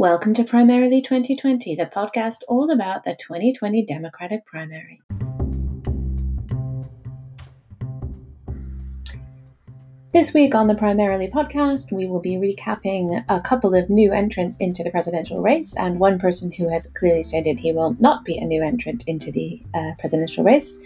Welcome to Primarily 2020, the podcast all about the 2020 Democratic primary. This week on the Primarily podcast, we will be recapping a couple of new entrants into the presidential race and one person who has clearly stated he will not be a new entrant into the uh, presidential race.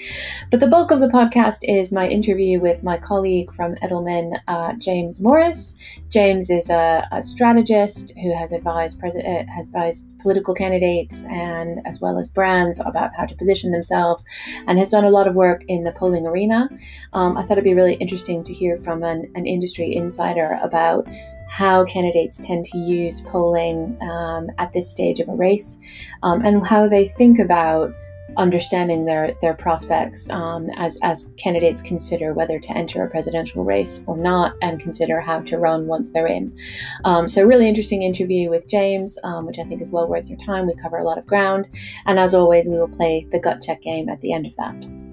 But the bulk of the podcast is my interview with my colleague from Edelman, uh, James Morris. James is a, a strategist who has advised president uh, has advised political candidates and as well as brands about how to position themselves and has done a lot of work in the polling arena. Um, I thought it'd be really interesting to hear from an, an industry insider about how candidates tend to use polling um, at this stage of a race um, and how they think about understanding their their prospects um, as as candidates consider whether to enter a presidential race or not, and consider how to run once they're in. Um, so, really interesting interview with James, um, which I think is well worth your time. We cover a lot of ground, and as always, we will play the gut check game at the end of that.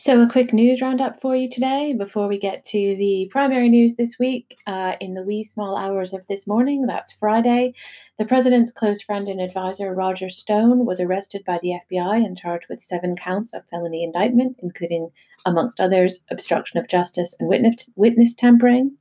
So, a quick news roundup for you today before we get to the primary news this week. Uh, in the wee small hours of this morning, that's Friday, the president's close friend and advisor, Roger Stone, was arrested by the FBI and charged with seven counts of felony indictment, including, amongst others, obstruction of justice and witness, witness tampering.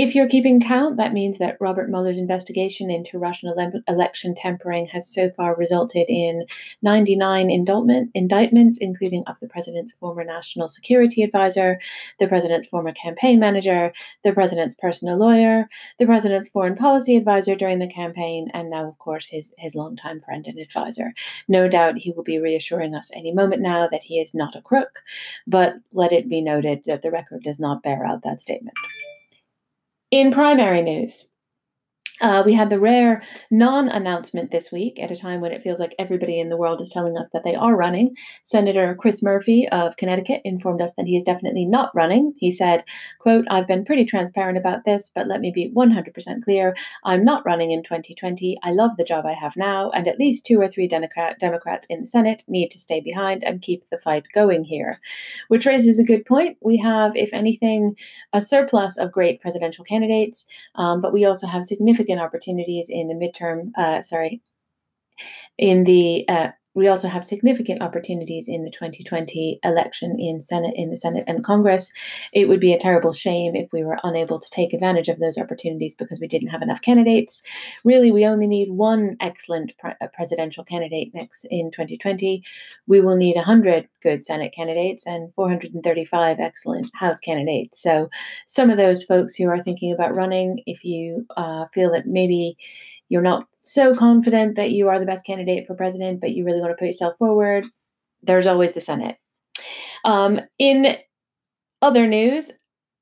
If you're keeping count, that means that Robert Mueller's investigation into Russian ele- election tampering has so far resulted in 99 indictment, indictments, including of the president's former national security advisor, the president's former campaign manager, the president's personal lawyer, the president's foreign policy advisor during the campaign, and now, of course, his, his longtime friend and advisor. No doubt he will be reassuring us any moment now that he is not a crook, but let it be noted that the record does not bear out that statement. In primary news, uh, we had the rare non announcement this week at a time when it feels like everybody in the world is telling us that they are running. Senator Chris Murphy of Connecticut informed us that he is definitely not running. He said, quote, I've been pretty transparent about this, but let me be 100% clear. I'm not running in 2020. I love the job I have now, and at least two or three Democrat- Democrats in the Senate need to stay behind and keep the fight going here. Which raises a good point. We have, if anything, a surplus of great presidential candidates, um, but we also have significant significant opportunities in the midterm, uh, sorry, in the uh, we also have significant opportunities in the 2020 election in Senate, in the Senate and Congress. It would be a terrible shame if we were unable to take advantage of those opportunities because we didn't have enough candidates. Really, we only need one excellent pre- uh, presidential candidate next in 2020. We will need 100 good Senate candidates and 435 excellent House candidates. So, some of those folks who are thinking about running, if you uh, feel that maybe you're not so confident that you are the best candidate for president, but you really want to put yourself forward, there's always the Senate. Um, in other news,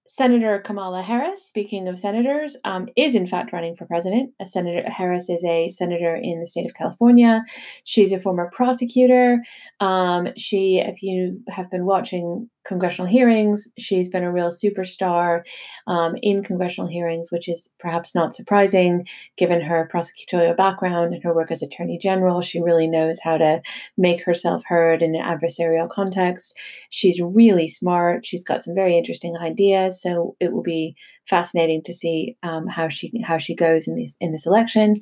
Senator Kamala Harris, speaking of senators, um, is in fact running for president. Senator Harris is a senator in the state of California. She's a former prosecutor. Um, she, if you have been watching congressional hearings. She's been a real superstar um, in congressional hearings, which is perhaps not surprising given her prosecutorial background and her work as Attorney General. She really knows how to make herself heard in an adversarial context. She's really smart. She's got some very interesting ideas. So it will be fascinating to see um, how she how she goes in this in this election.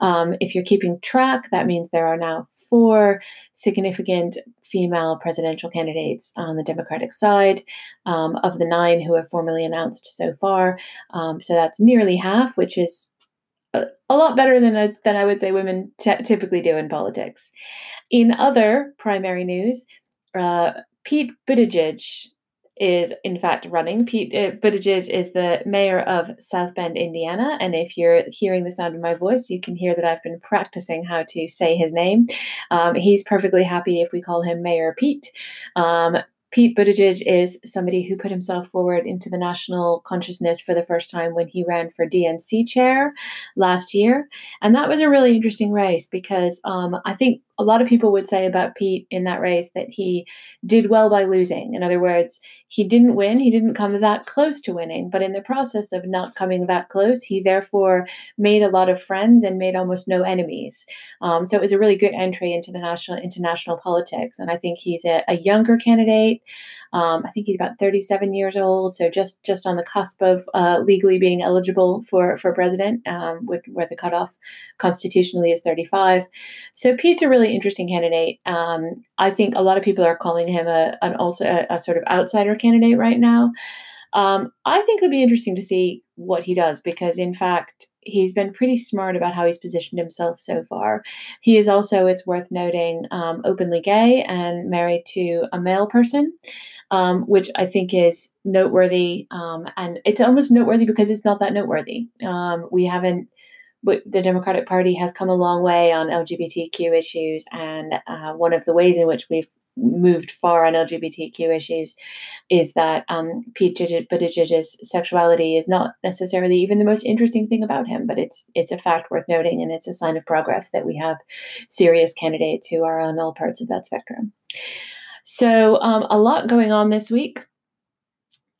Um, if you're keeping track, that means there are now four significant female presidential candidates on the Democratic side um, of the nine who have formally announced so far. Um, so that's nearly half, which is a, lot better than a, than I would say women t- typically do in politics. In other primary news, uh, Pete Buttigieg is in fact running. Pete uh, Buttigieg is the mayor of South Bend, Indiana, and if you're hearing the sound of my voice, you can hear that I've been practicing how to say his name. Um, he's perfectly happy if we call him Mayor Pete. Um, Pete Buttigieg is somebody who put himself forward into the national consciousness for the first time when he ran for DNC chair last year. And that was a really interesting race because um, I think a lot of people would say about Pete in that race that he did well by losing. In other words, he didn't win, he didn't come that close to winning, but in the process of not coming that close, he therefore made a lot of friends and made almost no enemies. Um, so it was a really good entry into the national international politics, and I think he's a, a younger candidate. Um, I think he's about 37 years old, so just just on the cusp of uh, legally being eligible for for president, um, with, where the cutoff constitutionally is 35. So Pete's a really interesting candidate. Um, I think a lot of people are calling him a an also a, a sort of outsider candidate right now. Um, I think it'll be interesting to see what he does because, in fact, he's been pretty smart about how he's positioned himself so far. He is also, it's worth noting, um, openly gay and married to a male person, um, which I think is noteworthy. Um, and it's almost noteworthy because it's not that noteworthy. Um, we haven't. The Democratic Party has come a long way on LGBTQ issues, and uh, one of the ways in which we've moved far on LGBTQ issues is that um, Pete Buttigieg's sexuality is not necessarily even the most interesting thing about him, but it's it's a fact worth noting, and it's a sign of progress that we have serious candidates who are on all parts of that spectrum. So um, a lot going on this week.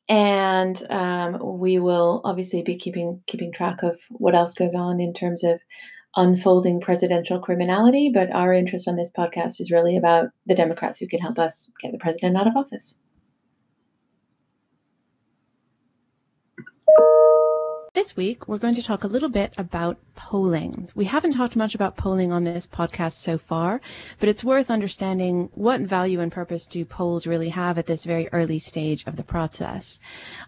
And um, we will obviously be keeping keeping track of what else goes on in terms of unfolding presidential criminality, but our interest on this podcast is really about the Democrats who can help us get the president out of office. This week, we're going to talk a little bit about polling. We haven't talked much about polling on this podcast so far, but it's worth understanding what value and purpose do polls really have at this very early stage of the process.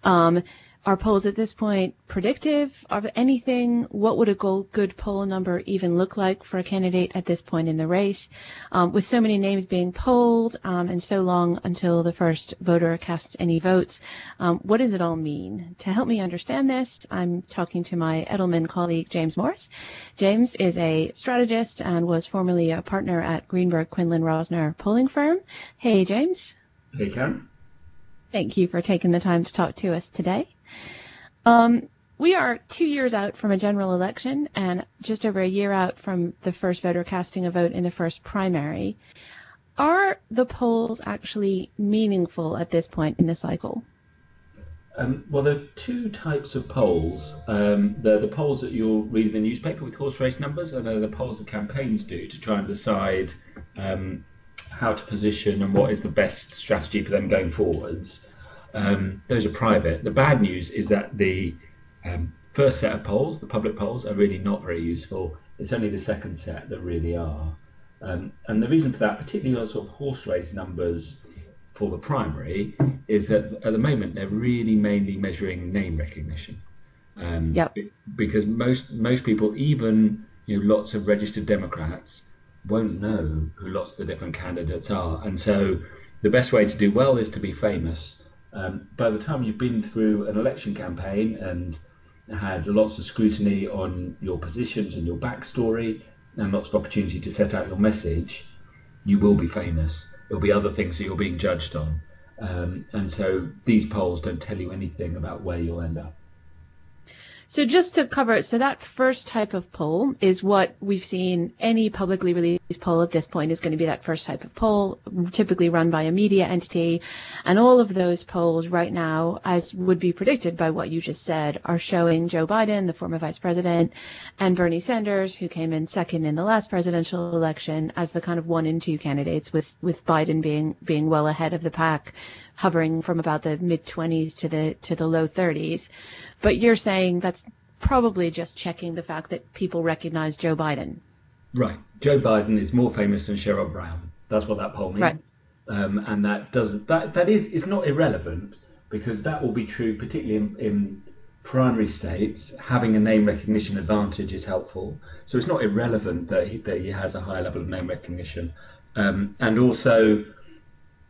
Um, are polls at this point predictive of anything? What would a good poll number even look like for a candidate at this point in the race? Um, with so many names being polled um, and so long until the first voter casts any votes, um, what does it all mean? To help me understand this, I'm talking to my Edelman colleague, James Morris. James is a strategist and was formerly a partner at Greenberg Quinlan Rosner polling firm. Hey, James. Hey, Karen. Thank you for taking the time to talk to us today. Um, we are two years out from a general election and just over a year out from the first voter casting a vote in the first primary. Are the polls actually meaningful at this point in the cycle? Um, well, there are two types of polls. Um, they're the polls that you'll read in the newspaper with horse race numbers, and they're the polls that campaigns do to try and decide um, how to position and what is the best strategy for them going forwards. Um, those are private. The bad news is that the um, first set of polls, the public polls, are really not very useful. It's only the second set that really are. Um, and the reason for that, particularly on sort of horse race numbers for the primary, is that at the moment they're really mainly measuring name recognition. Um, yep. Because most most people, even you know, lots of registered Democrats, won't know who lots of the different candidates are. And so the best way to do well is to be famous um, by the time you've been through an election campaign and had lots of scrutiny on your positions and your backstory and lots of opportunity to set out your message, you will be famous. There'll be other things that you're being judged on. Um, and so these polls don't tell you anything about where you'll end up. So just to cover, it, so that first type of poll is what we've seen any publicly released poll at this point is going to be that first type of poll, typically run by a media entity. And all of those polls right now, as would be predicted by what you just said, are showing Joe Biden, the former vice president, and Bernie Sanders, who came in second in the last presidential election, as the kind of one and two candidates, with, with Biden being being well ahead of the pack hovering from about the mid 20s to the to the low 30s. But you're saying that's probably just checking the fact that people recognize Joe Biden. Right. Joe Biden is more famous than Sherrod Brown. That's what that poll means. Right. Um, and that doesn't that that is is not irrelevant because that will be true particularly in, in primary states. Having a name recognition advantage is helpful. So it's not irrelevant that he, that he has a high level of name recognition. Um, and also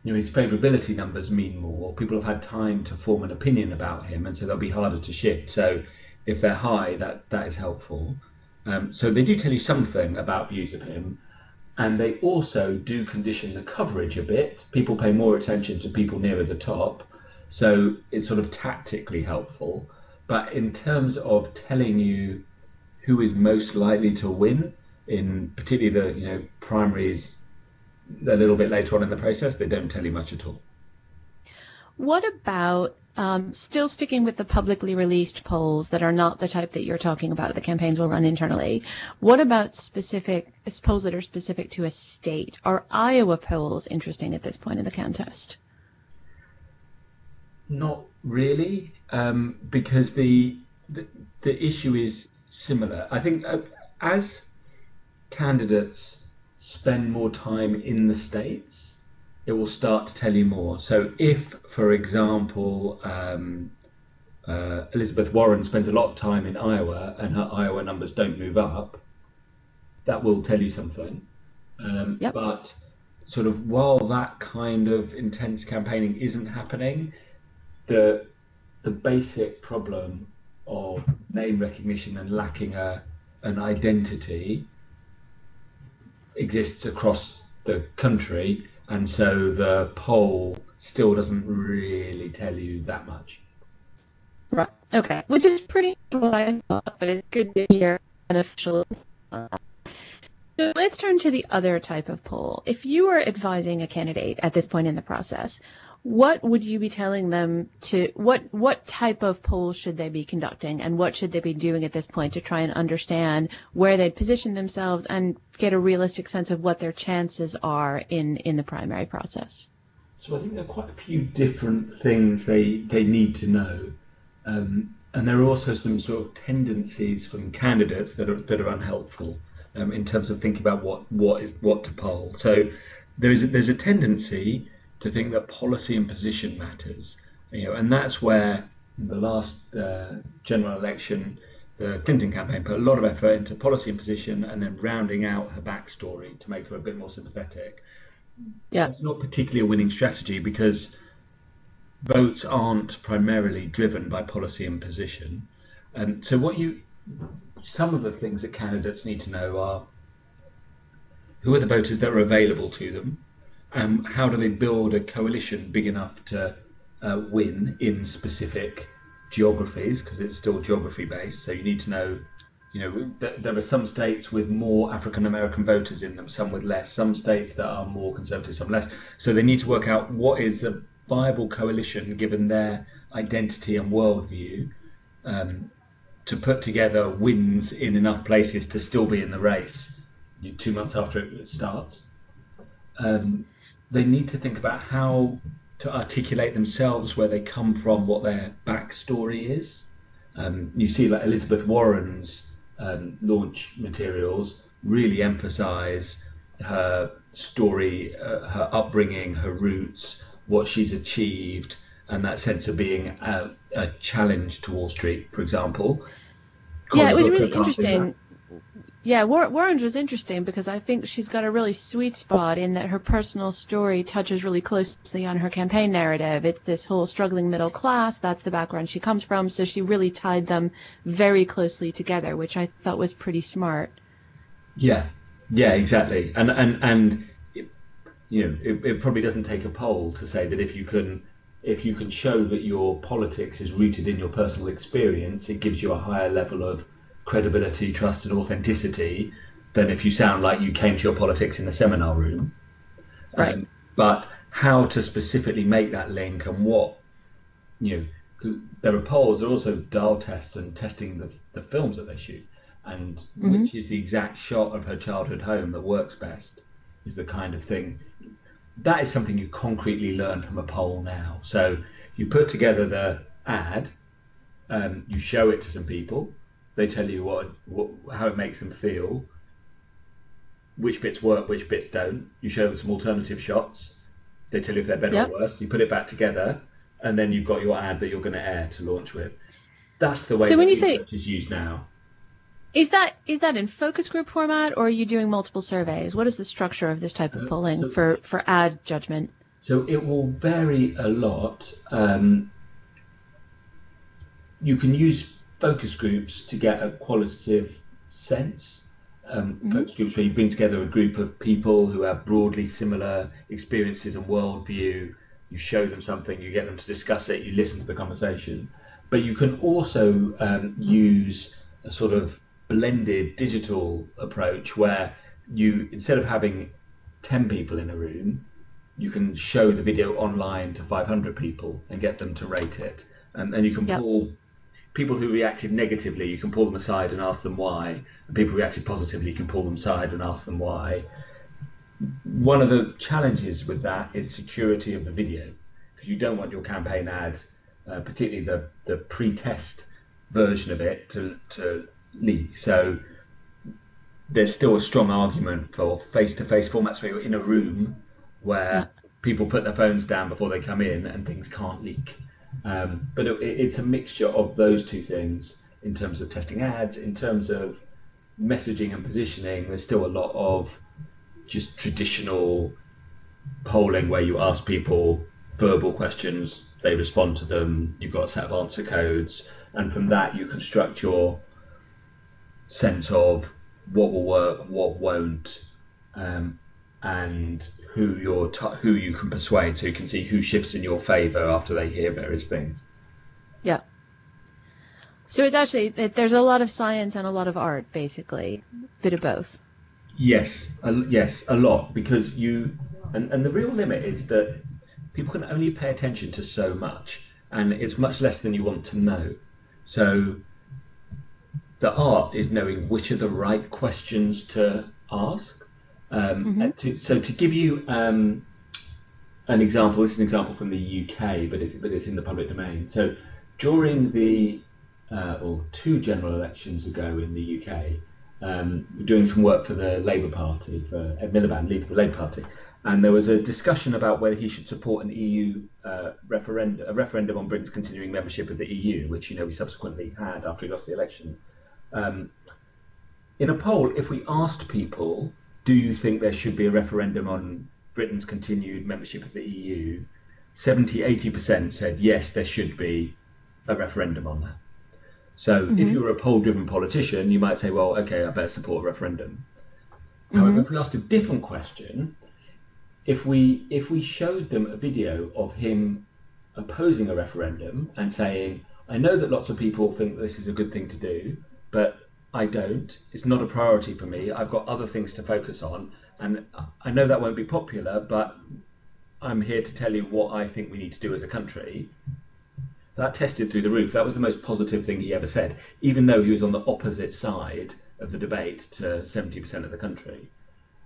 you know, his favourability numbers mean more. People have had time to form an opinion about him, and so they'll be harder to shift. So if they're high, that that is helpful. Um, so they do tell you something about views of him, and they also do condition the coverage a bit. People pay more attention to people nearer the top, so it's sort of tactically helpful. But in terms of telling you who is most likely to win, in particularly the you know primaries a little bit later on in the process, they don't tell you much at all. What about um, still sticking with the publicly released polls that are not the type that you're talking about, the campaigns will run internally. What about specific polls that are specific to a state? Are Iowa polls interesting at this point in the contest? Not really, um, because the, the, the issue is similar. I think uh, as candidates spend more time in the states, it will start to tell you more. So, if, for example, um, uh, Elizabeth Warren spends a lot of time in Iowa and her Iowa numbers don't move up, that will tell you something. Um, yep. But sort of while that kind of intense campaigning isn't happening, the the basic problem of name recognition and lacking a an identity exists across the country, and so the poll still doesn't really tell you that much. Right. Okay. Which is pretty I thought, but it's good to hear beneficial. Uh, so let's turn to the other type of poll. If you were advising a candidate at this point in the process, what would you be telling them to what what type of polls should they be conducting? And what should they be doing at this point to try and understand where they'd position themselves and get a realistic sense of what their chances are in in the primary process? So i think there are quite a few different things they they need to know. Um, and there are also some sort of tendencies from candidates that are that are unhelpful um, in terms of thinking about what what is what to poll. So there is a, there's a tendency to think that policy and position matters. You know, and that's where the last uh, general election, the Clinton campaign put a lot of effort into policy and position, and then rounding out her backstory to make her a bit more sympathetic. Yeah, it's not particularly a winning strategy because votes aren't primarily driven by policy and position. And so, what you, some of the things that candidates need to know are who are the voters that are available to them um, how do they build a coalition big enough to uh, win in specific geographies because it's still geography based. So you need to know, you know, th- there are some states with more African American voters in them, some with less, some states that are more conservative, some less. So they need to work out what is a viable coalition given their identity and worldview um, to put together wins in enough places to still be in the race two months after it starts. Um, they need to think about how to articulate themselves, where they come from, what their backstory is. Um, you see, like Elizabeth Warren's um, launch materials really emphasize her story, uh, her upbringing, her roots, what she's achieved, and that sense of being a, a challenge to Wall Street, for example. yeah, it was really interesting. Yeah, War- Warren's was interesting because I think she's got a really sweet spot in that her personal story touches really closely on her campaign narrative. It's this whole struggling middle class, that's the background she comes from, so she really tied them very closely together, which I thought was pretty smart. Yeah, yeah, exactly. And, and, and you know, it, it probably doesn't take a poll to say that if you can if you can show that your politics is rooted in your personal experience, it gives you a higher level of credibility, trust, and authenticity than if you sound like you came to your politics in a seminar room. Right. Um, but how to specifically make that link and what, you know, there are polls, there are also dial tests and testing the, the films that they shoot, and mm-hmm. which is the exact shot of her childhood home that works best, is the kind of thing. That is something you concretely learn from a poll now. So you put together the ad, um, you show it to some people, they tell you what, what how it makes them feel, which bits work, which bits don't. You show them some alternative shots. They tell you if they're better yep. or worse. You put it back together, and then you've got your ad that you're going to air to launch with. That's the way so when you say is used now. Is that is that in focus group format, or are you doing multiple surveys? What is the structure of this type of uh, polling so, for for ad judgment? So it will vary a lot. Um, you can use focus groups to get a qualitative sense. Um, mm-hmm. Focus groups where you bring together a group of people who have broadly similar experiences and worldview. You show them something, you get them to discuss it, you listen to the conversation. But you can also um, use a sort of blended digital approach where you instead of having 10 people in a room you can show the video online to 500 people and get them to rate it and, and you can yep. pull people who reacted negatively you can pull them aside and ask them why. And people who reacted positively you can pull them aside and ask them why. One of the challenges with that is security of the video because you don't want your campaign ad uh, particularly the, the pre-test version of it to, to leak. So there's still a strong argument for face-to-face formats where you're in a room where people put their phones down before they come in and things can't leak. Um, but it, it's a mixture of those two things in terms of testing ads, in terms of messaging and positioning. There's still a lot of just traditional polling where you ask people verbal questions, they respond to them, you've got a set of answer codes, and from that you construct your sense of what will work, what won't, um, and who you're t- who you can persuade, so you can see who shifts in your favour after they hear various things. Yeah. So it's actually there's a lot of science and a lot of art, basically, bit of both. Yes, a, yes, a lot because you and and the real limit is that people can only pay attention to so much, and it's much less than you want to know. So the art is knowing which are the right questions to ask. Um, mm-hmm. to, so to give you um, an example, this is an example from the UK, but it's, but it's in the public domain. So during the uh, or two general elections ago in the UK, um, we're doing some work for the Labour Party, for Ed Miliband, leader of the Labour Party, and there was a discussion about whether he should support an EU uh, referendum, a referendum on Britain's continuing membership of the EU, which you know we subsequently had after he lost the election. Um, in a poll, if we asked people, do you think there should be a referendum on Britain's continued membership of the EU, 70 80% said yes, there should be a referendum on that. So mm-hmm. if you were a poll driven politician, you might say, well, okay, I better support a referendum. Mm-hmm. However, if we asked a different question, if we if we showed them a video of him opposing a referendum and saying, I know that lots of people think this is a good thing to do, but I don't. It's not a priority for me. I've got other things to focus on, and I know that won't be popular, but I'm here to tell you what I think we need to do as a country. That tested through the roof. That was the most positive thing he ever said, even though he was on the opposite side of the debate to 70% of the country.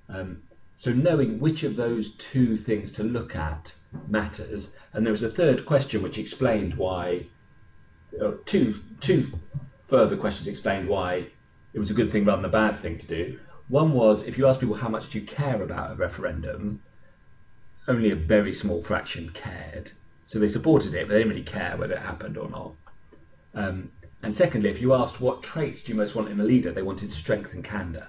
Um, so knowing which of those two things to look at matters. And there was a third question which explained why. Uh, two two further questions explained why it was a good thing rather than a bad thing to do. One was if you ask people how much do you care about a referendum, only a very small fraction cared. So they supported it, but they didn't really care whether it happened or not. Um, and secondly, if you asked what traits do you most want in a leader, they wanted strength and candor.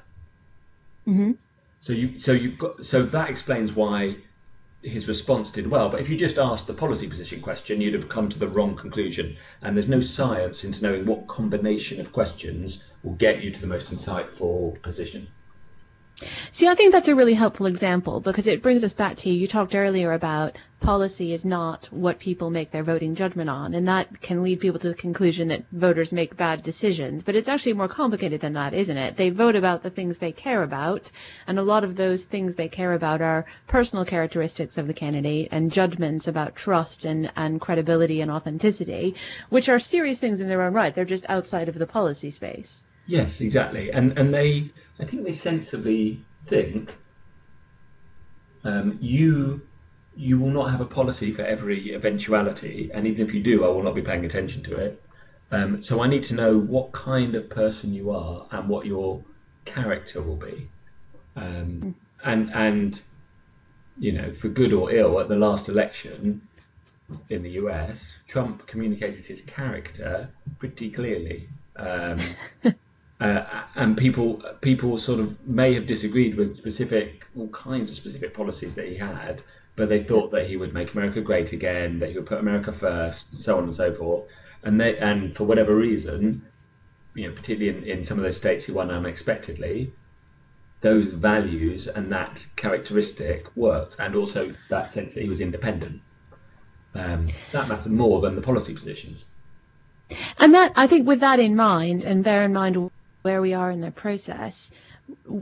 Mm-hmm. So you, so you've got, so that explains why his response did well. But if you just asked the policy position question, you'd have come to the wrong conclusion. And there's no science into knowing what combination of questions will get you to the most insightful position. See, I think that's a really helpful example because it brings us back to you you talked earlier about policy is not what people make their voting judgment on, and that can lead people to the conclusion that voters make bad decisions. But it's actually more complicated than that, isn't it? They vote about the things they care about, and a lot of those things they care about are personal characteristics of the candidate and judgments about trust and, and credibility and authenticity, which are serious things in their own right. They're just outside of the policy space. Yes, exactly. And and they I think they sensibly think um, you you will not have a policy for every eventuality, and even if you do, I will not be paying attention to it. Um, so I need to know what kind of person you are and what your character will be, um, and and you know for good or ill, at the last election in the US, Trump communicated his character pretty clearly. Uh, and people people sort of may have disagreed with specific all kinds of specific policies that he had, but they thought that he would make America great again, that he would put America first, so on and so forth. And they and for whatever reason, you know, particularly in, in some of those states he won unexpectedly, those values and that characteristic worked, and also that sense that he was independent. Um, that mattered more than the policy positions. And that I think, with that in mind, and bear in mind where we are in the process,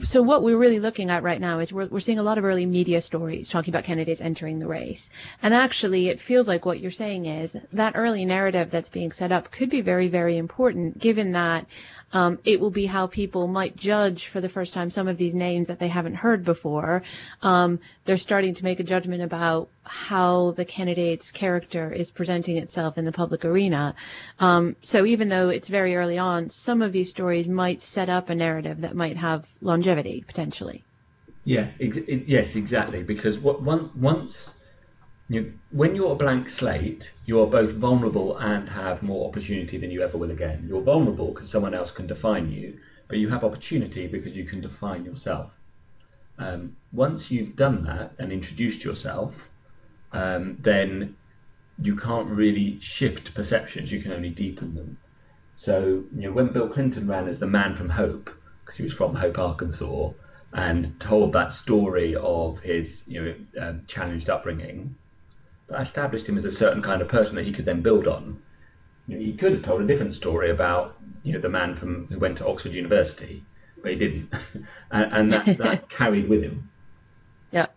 so what we're really looking at right now is we're, we're seeing a lot of early media stories talking about candidates entering the race. And actually, it feels like what you're saying is that early narrative that's being set up could be very, very important, given that um, it will be how people might judge for the first time some of these names that they haven't heard before. Um, they're starting to make a judgment about how the candidate's character is presenting itself in the public arena. Um, so even though it's very early on, some of these stories might set up a narrative that might have longevity potentially. Yeah, ex- yes, exactly. Because what, one, once you, when you're a blank slate, you are both vulnerable and have more opportunity than you ever will again. You're vulnerable because someone else can define you, but you have opportunity because you can define yourself. Um, once you've done that and introduced yourself, um, then you can't really shift perceptions. You can only deepen them. So, you know, when Bill Clinton ran as the man from Hope, because he was from Hope, Arkansas, and told that story of his, you know, um, challenged upbringing, established him as a certain kind of person that he could then build on. You know, he could have told a different story about you know the man from who went to Oxford University, but he didn't, and, and that, that carried with him. Yeah.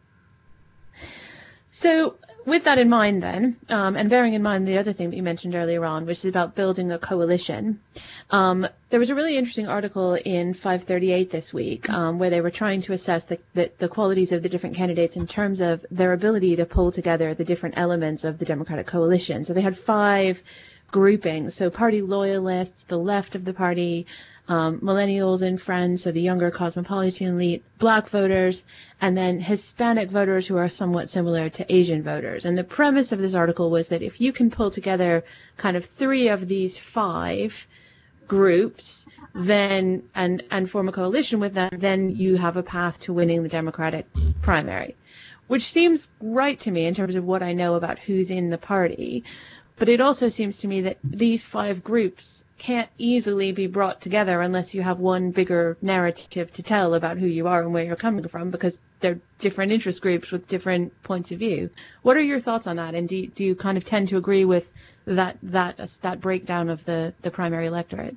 So with that in mind, then, um, and bearing in mind the other thing that you mentioned earlier on, which is about building a coalition, um, there was a really interesting article in 538 this week um, where they were trying to assess the, the, the, qualities of the different candidates in terms of their ability to pull together the different elements of the Democratic coalition. So they had five groupings. So party loyalists, the left of the party, um, millennials and friends, so the younger cosmopolitan elite, black voters, and then Hispanic voters who are somewhat similar to Asian voters. And the premise of this article was that if you can pull together kind of three of these five groups, then and and form a coalition with them, then you have a path to winning the Democratic primary. Which seems right to me in terms of what I know about who's in the party. But it also seems to me that these five groups can't easily be brought together unless you have one bigger narrative to tell about who you are and where you're coming from because they're different interest groups with different points of view. What are your thoughts on that? And do, do you kind of tend to agree with that that that breakdown of the, the primary electorate?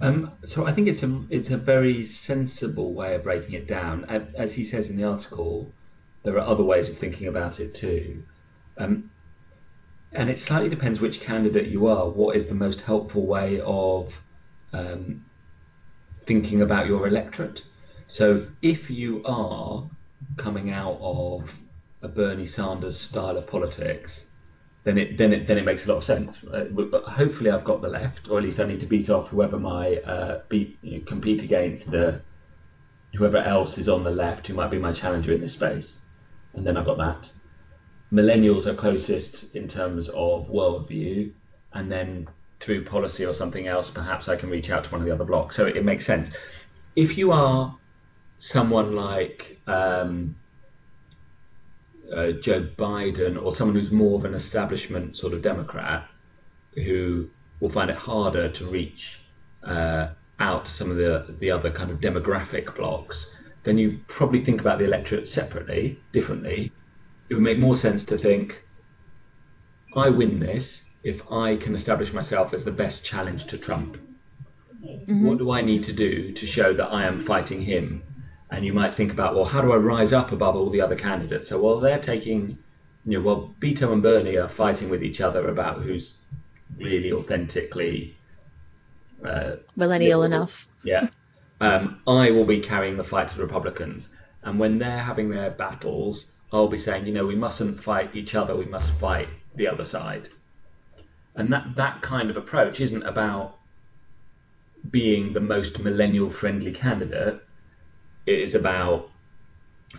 Um, so I think it's a it's a very sensible way of breaking it down. As he says in the article, there are other ways of thinking about it too. Um, and it slightly depends which candidate you are. What is the most helpful way of um, thinking about your electorate? So if you are coming out of a Bernie Sanders style of politics, then it then it then it makes a lot of sense. Hopefully, I've got the left, or at least I need to beat off whoever my uh, beat you know, compete against the whoever else is on the left who might be my challenger in this space, and then I've got that millennials are closest in terms of worldview, and then through policy or something else, perhaps I can reach out to one of the other blocks. So it, it makes sense. If you are someone like um, uh, Joe Biden or someone who's more of an establishment sort of Democrat, who will find it harder to reach uh, out to some of the the other kind of demographic blocks, then you probably think about the electorate separately, differently, it would make more sense to think I win this if I can establish myself as the best challenge to Trump. Mm-hmm. What do I need to do to show that I am fighting him? And you might think about, well, how do I rise up above all the other candidates? So, while they're taking, you know, well, Beto and Bernie are fighting with each other about who's really authentically uh, millennial enough. Yeah. Um, I will be carrying the fight to the Republicans. And when they're having their battles, I'll be saying, you know, we mustn't fight each other, we must fight the other side. And that, that kind of approach isn't about being the most millennial friendly candidate. It is about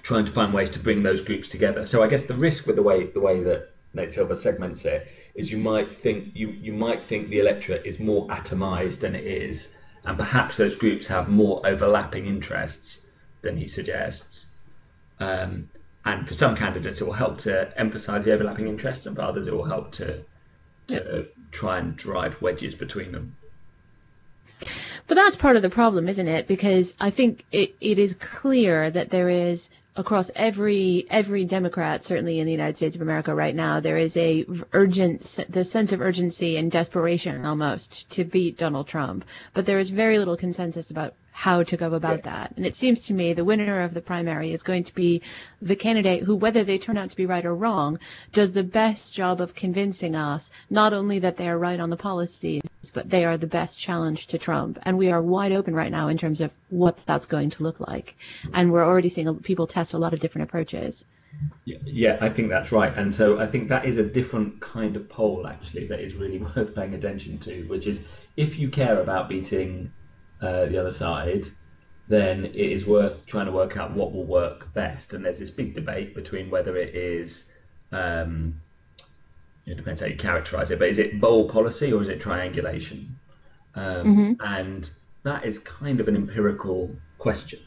trying to find ways to bring those groups together. So I guess the risk with the way the way that Nate Silver segments it is you might think you, you might think the electorate is more atomized than it is, and perhaps those groups have more overlapping interests than he suggests. Um, and for some candidates, it will help to emphasise the overlapping interests, and for others, it will help to to yep. try and drive wedges between them. But that's part of the problem, isn't it? Because I think it, it is clear that there is across every every Democrat, certainly in the United States of America right now, there is a urgent the sense of urgency and desperation almost to beat Donald Trump. But there is very little consensus about how to go about that. And it seems to me the winner of the primary is going to be the candidate who, whether they turn out to be right or wrong, does the best job of convincing us not only that they are right on the policies, but they are the best challenge to Trump. And we are wide open right now in terms of what that's going to look like. And we're already seeing people test a lot of different approaches. Yeah, I think that's right. And so I think that is a different kind of poll, actually, that is really worth paying attention to, which is if you care about beating uh, the other side, then it is worth trying to work out what will work best. And there's this big debate between whether it is, um, it depends how you characterize it, but is it bowl policy or is it triangulation? Um, mm-hmm. And that is kind of an empirical question.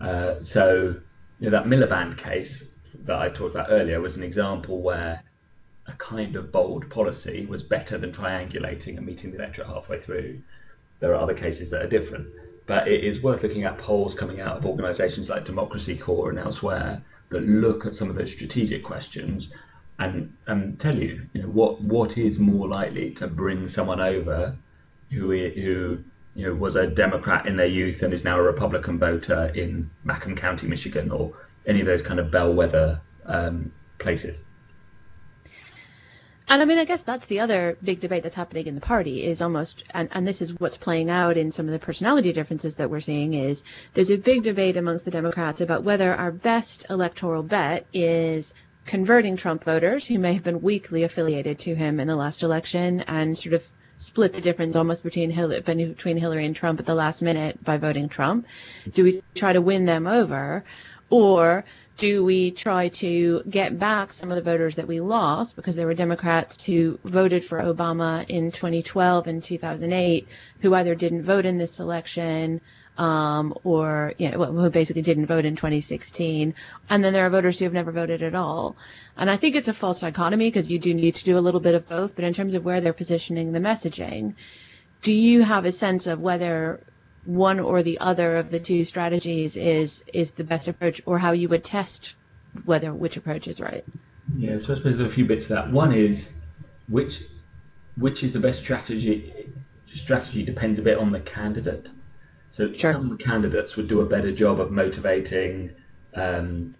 Uh, so, you know, that Miliband case that I talked about earlier was an example where a kind of bold policy was better than triangulating and meeting the electorate halfway through. There are other cases that are different, but it is worth looking at polls coming out of organisations like Democracy Corps and elsewhere that look at some of those strategic questions and and tell you, you know, what what is more likely to bring someone over who who you know was a Democrat in their youth and is now a Republican voter in Macomb County, Michigan, or any of those kind of bellwether um, places. And I mean, I guess that's the other big debate that's happening in the party is almost, and, and this is what's playing out in some of the personality differences that we're seeing is there's a big debate amongst the Democrats about whether our best electoral bet is converting Trump voters who may have been weakly affiliated to him in the last election and sort of split the difference almost between Hillary, between Hillary and Trump at the last minute by voting Trump. Do we try to win them over? Or do we try to get back some of the voters that we lost because there were Democrats who voted for Obama in 2012 and 2008 who either didn't vote in this election um, or you know, who basically didn't vote in 2016, and then there are voters who have never voted at all. And I think it's a false dichotomy because you do need to do a little bit of both. But in terms of where they're positioning the messaging, do you have a sense of whether one or the other of the two strategies is is the best approach, or how you would test whether which approach is right. Yeah, so I suppose there are a few bits to that. One is which which is the best strategy. Strategy depends a bit on the candidate. So sure. some candidates would do a better job of motivating um,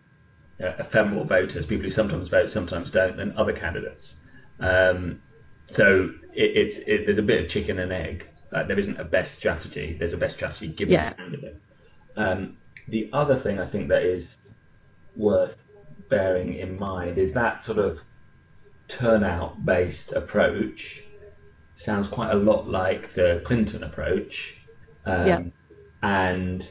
ephemeral voters, people who sometimes vote, sometimes don't, than other candidates. Um, so it, it, it, there's a bit of chicken and egg uh, there isn't a best strategy. There's a best strategy given yeah. the candidate. Um, the other thing I think that is worth bearing in mind is that sort of turnout based approach sounds quite a lot like the Clinton approach. Um, yeah. And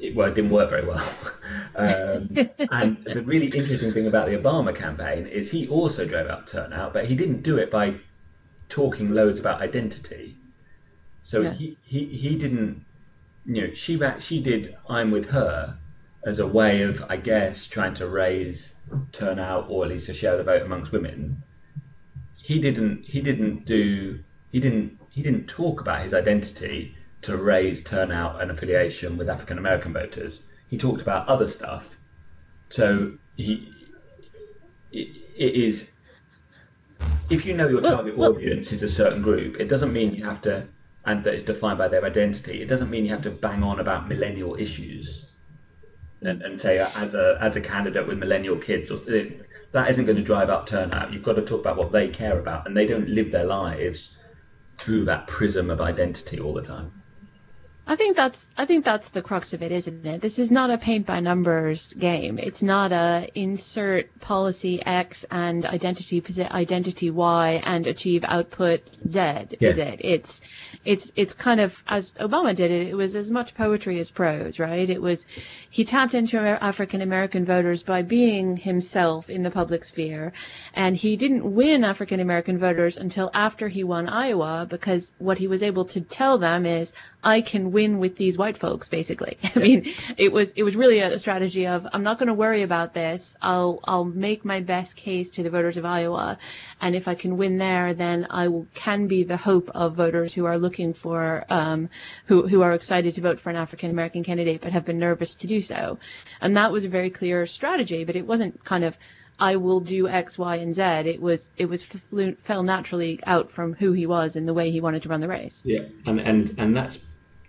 it, well, it didn't work very well. um, and the really interesting thing about the Obama campaign is he also drove up turnout, but he didn't do it by talking loads about identity. So yeah. he, he, he didn't, you know, she she did I'm with her as a way of, I guess, trying to raise turnout or at least to share the vote amongst women. He didn't he didn't do he didn't he didn't talk about his identity to raise turnout and affiliation with African American voters. He talked about other stuff. So he it, it is if you know your target audience is a certain group, it doesn't mean you have to, and that is defined by their identity. It doesn't mean you have to bang on about millennial issues, and, and say uh, as a as a candidate with millennial kids, or that isn't going to drive up turnout. You've got to talk about what they care about, and they don't live their lives through that prism of identity all the time. I think that's I think that's the crux of it, isn't it? This is not a paint by numbers game. It's not a insert policy X and identity identity Y and achieve output Z, yeah. is it? It's it's it's kind of as Obama did it. It was as much poetry as prose, right? It was he tapped into African American voters by being himself in the public sphere, and he didn't win African American voters until after he won Iowa because what he was able to tell them is I can win with these white folks, basically. I mean, it was it was really a strategy of I'm not going to worry about this. I'll I'll make my best case to the voters of Iowa, and if I can win there, then I will, can be the hope of voters who are looking for um, who who are excited to vote for an African American candidate but have been nervous to do so, and that was a very clear strategy. But it wasn't kind of I will do X, Y, and Z. It was it was flew, fell naturally out from who he was and the way he wanted to run the race. Yeah, and and and that's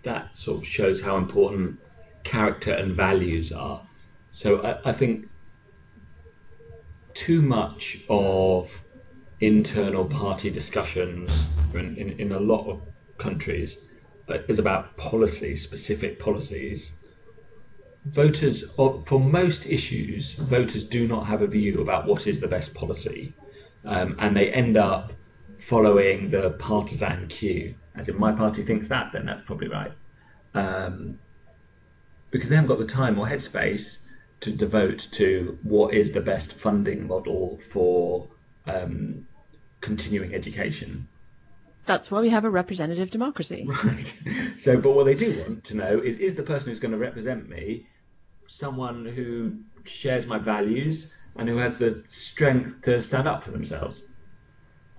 that sort of shows how important character and values are. So I, I think too much of internal party discussions in, in, in a lot of countries uh, is about policy, specific policies. Voters, for most issues, voters do not have a view about what is the best policy, um, and they end up following the partisan cue. As if my party thinks that, then that's probably right. Um, because they haven't got the time or headspace to devote to what is the best funding model for um, continuing education. That's why we have a representative democracy. Right. So, but what they do want to know is is the person who's going to represent me someone who shares my values and who has the strength to stand up for themselves?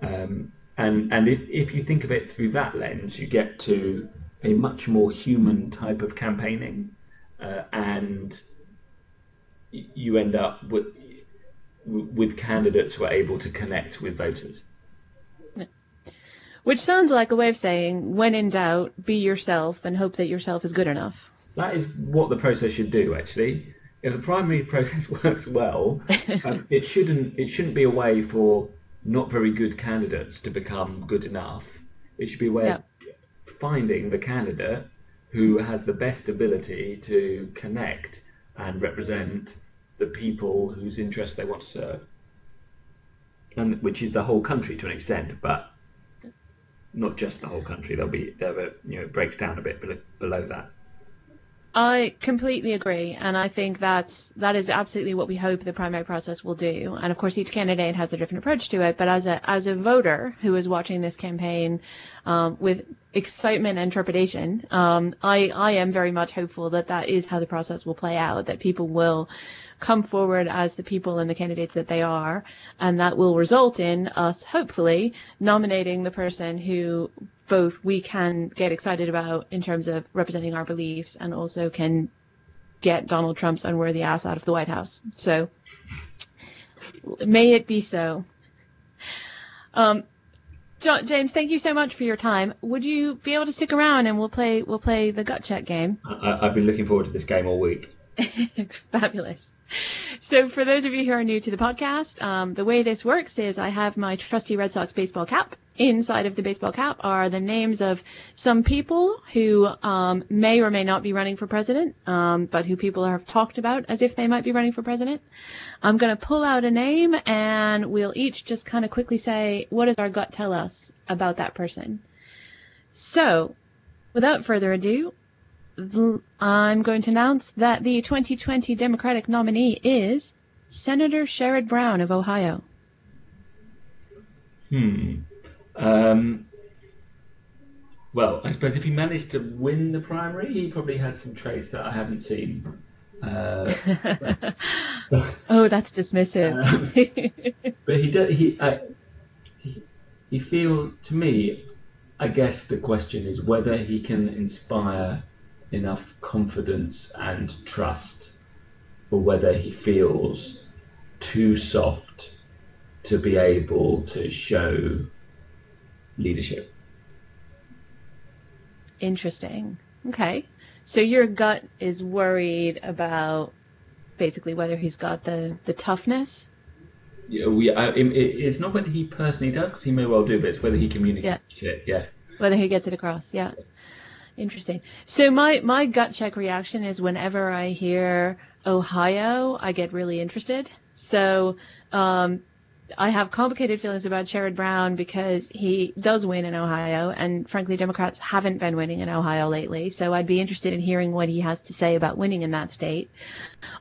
Um, and and if, if you think of it through that lens, you get to a much more human type of campaigning, uh, and you end up with with candidates who are able to connect with voters. Which sounds like a way of saying, when in doubt, be yourself and hope that yourself is good enough. That is what the process should do, actually. If the primary process works well, um, it shouldn't it shouldn't be a way for not very good candidates to become good enough. It should be a way yep. of finding the candidate who has the best ability to connect and represent the people whose interests they want to serve, and which is the whole country to an extent, but not just the whole country. There'll be there you know it breaks down a bit below that. I completely agree, and I think that's that is absolutely what we hope the primary process will do. And of course, each candidate has a different approach to it. But as a as a voter who is watching this campaign um, with excitement and trepidation, um, I I am very much hopeful that that is how the process will play out. That people will come forward as the people and the candidates that they are, and that will result in us hopefully nominating the person who both we can get excited about in terms of representing our beliefs and also can get Donald Trump's unworthy ass out of the White House. So may it be so. Um, John, James, thank you so much for your time. Would you be able to stick around and we'll play we'll play the gut check game? I, have been looking forward to this game all week. Fabulous. So, for those of you who are new to the podcast, um, the way this works is I have my trusty Red Sox baseball cap. Inside of the baseball cap are the names of some people who um, may or may not be running for president, um, but who people have talked about as if they might be running for president. I'm going to pull out a name and we'll each just kind of quickly say, what does our gut tell us about that person? So, without further ado, I'm going to announce that the 2020 Democratic nominee is Senator Sherrod Brown of Ohio. Hmm. Um, well, I suppose if he managed to win the primary, he probably had some traits that I haven't seen. Uh, oh, that's dismissive. Um, but he does. He, uh, he he feel to me. I guess the question is whether he can inspire enough confidence and trust, or whether he feels too soft to be able to show leadership. Interesting. Okay. So your gut is worried about basically whether he's got the, the toughness? Yeah, we, I, it, it's not whether he personally does, because he may well do, but it's whether he communicates yeah. it. Yeah. Whether he gets it across. Yeah. Interesting. So my my gut check reaction is whenever I hear Ohio, I get really interested. So um, I have complicated feelings about Sherrod Brown because he does win in Ohio, and frankly, Democrats haven't been winning in Ohio lately. So I'd be interested in hearing what he has to say about winning in that state.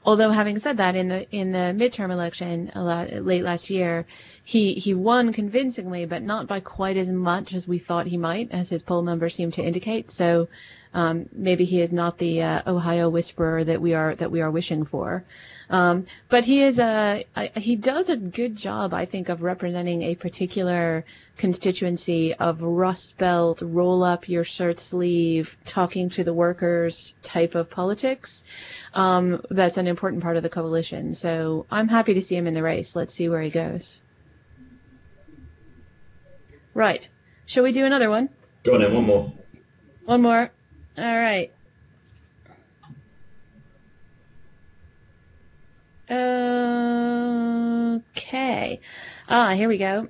Although, having said that, in the in the midterm election uh, late last year, he he won convincingly, but not by quite as much as we thought he might, as his poll numbers seem to indicate. So um, maybe he is not the uh, Ohio whisperer that we are that we are wishing for. Um, but he is a he does a good job, I think, of representing a particular constituency of Rust Belt, roll up your shirt sleeve, talking to the workers type of politics. Um, that's an important part of the coalition. So I'm happy to see him in the race. Let's see where he goes. Right. Shall we do another one? Go on then, one more. One more. All right. Okay. Ah, here we go.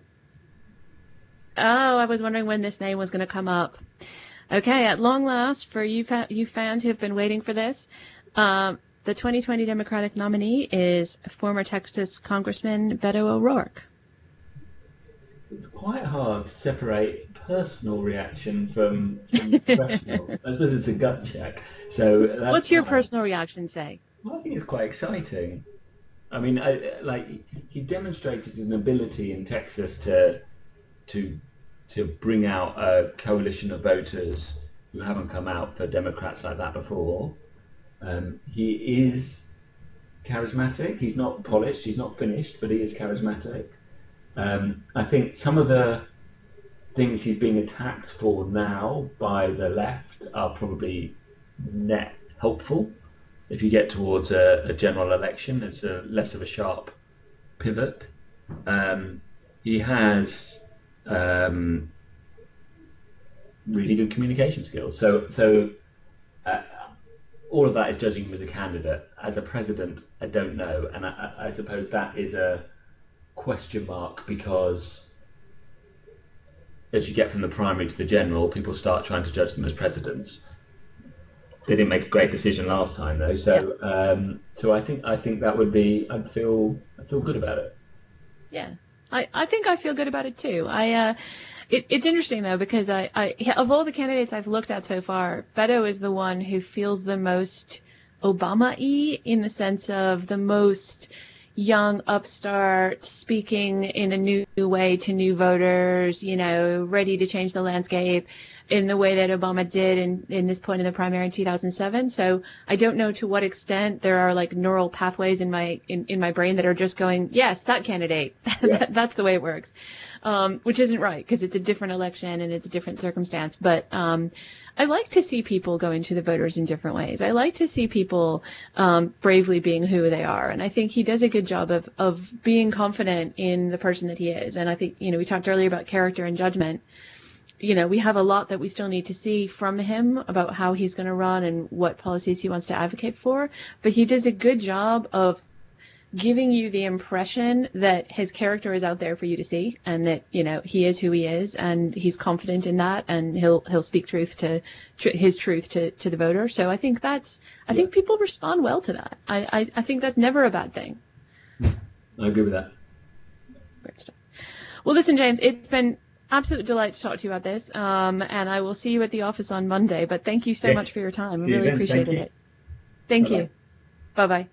Oh, I was wondering when this name was going to come up. Okay, at long last, for you fa- you fans who have been waiting for this, um, the 2020 Democratic nominee is former Texas Congressman Beto O'Rourke. It's quite hard to separate personal reaction from, from professional. I suppose it's a gut check. So, what's your personal reaction say? Well, I think it's quite exciting. I mean, I, like he demonstrated an ability in Texas to to to bring out a coalition of voters who haven't come out for Democrats like that before. Um, he is charismatic. He's not polished. He's not finished, but he is charismatic. Um, I think some of the things he's being attacked for now by the left are probably net helpful. If you get towards a, a general election, it's a less of a sharp pivot. Um, he has um, really good communication skills. So, so uh, all of that is judging him as a candidate. As a president, I don't know, and I, I suppose that is a question mark because as you get from the primary to the general, people start trying to judge them as presidents. They didn't make a great decision last time though, so yeah. um, so I think I think that would be I'd feel I feel good about it. Yeah, I, I think I feel good about it too. I uh, it, it's interesting though because I, I of all the candidates I've looked at so far, Beto is the one who feels the most Obama-y in the sense of the most young upstart speaking in a new way to new voters, you know, ready to change the landscape in the way that Obama did in, in this point in the primary in 2007. So I don't know to what extent there are like neural pathways in my in, in my brain that are just going, yes, that candidate. Yeah. that, that's the way it works, um, which isn't right because it's a different election and it's a different circumstance. But um, I like to see people going to the voters in different ways. I like to see people um, bravely being who they are, and I think he does a good job of of being confident in the person that he is. And I think you know we talked earlier about character and judgment you know, we have a lot that we still need to see from him about how he's going to run and what policies he wants to advocate for. But he does a good job of giving you the impression that his character is out there for you to see and that you know he is who he is and he's confident in that and he'll he'll speak truth to tr- his truth to, to the voter. So i think that's i yeah. think people respond well to that. I, I i think that's never a bad thing. I agree with that. Great stuff. Well listen james it's been absolute delight to talk to you about this. Um, and I will see you at the office on Monday. But thank you so yes. much for your time. See I really appreciated it. Thank Bye-bye. you. Bye bye.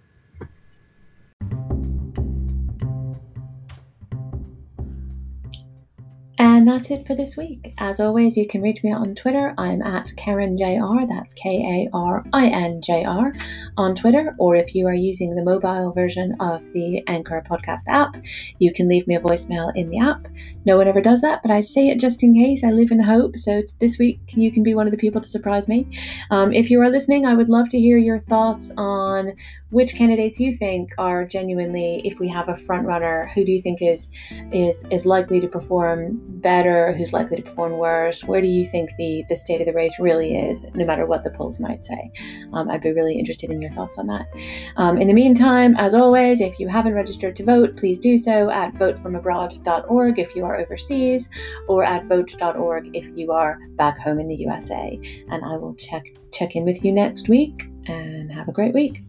And that's it for this week. As always, you can reach me on Twitter. I'm at KarinJR, that's K A R I N J R, on Twitter. Or if you are using the mobile version of the Anchor podcast app, you can leave me a voicemail in the app. No one ever does that, but I say it just in case. I live in hope. So this week, you can be one of the people to surprise me. Um, if you are listening, I would love to hear your thoughts on which candidates you think are genuinely, if we have a front runner, who do you think is is is likely to perform better, who's likely to perform worse? Where do you think the the state of the race really is, no matter what the polls might say? Um, I'd be really interested in your thoughts on that. Um, in the meantime, as always, if you haven't registered to vote, please do so at votefromabroad.org if you are overseas, or at vote.org if you are back home in the USA. And I will check check in with you next week and have a great week.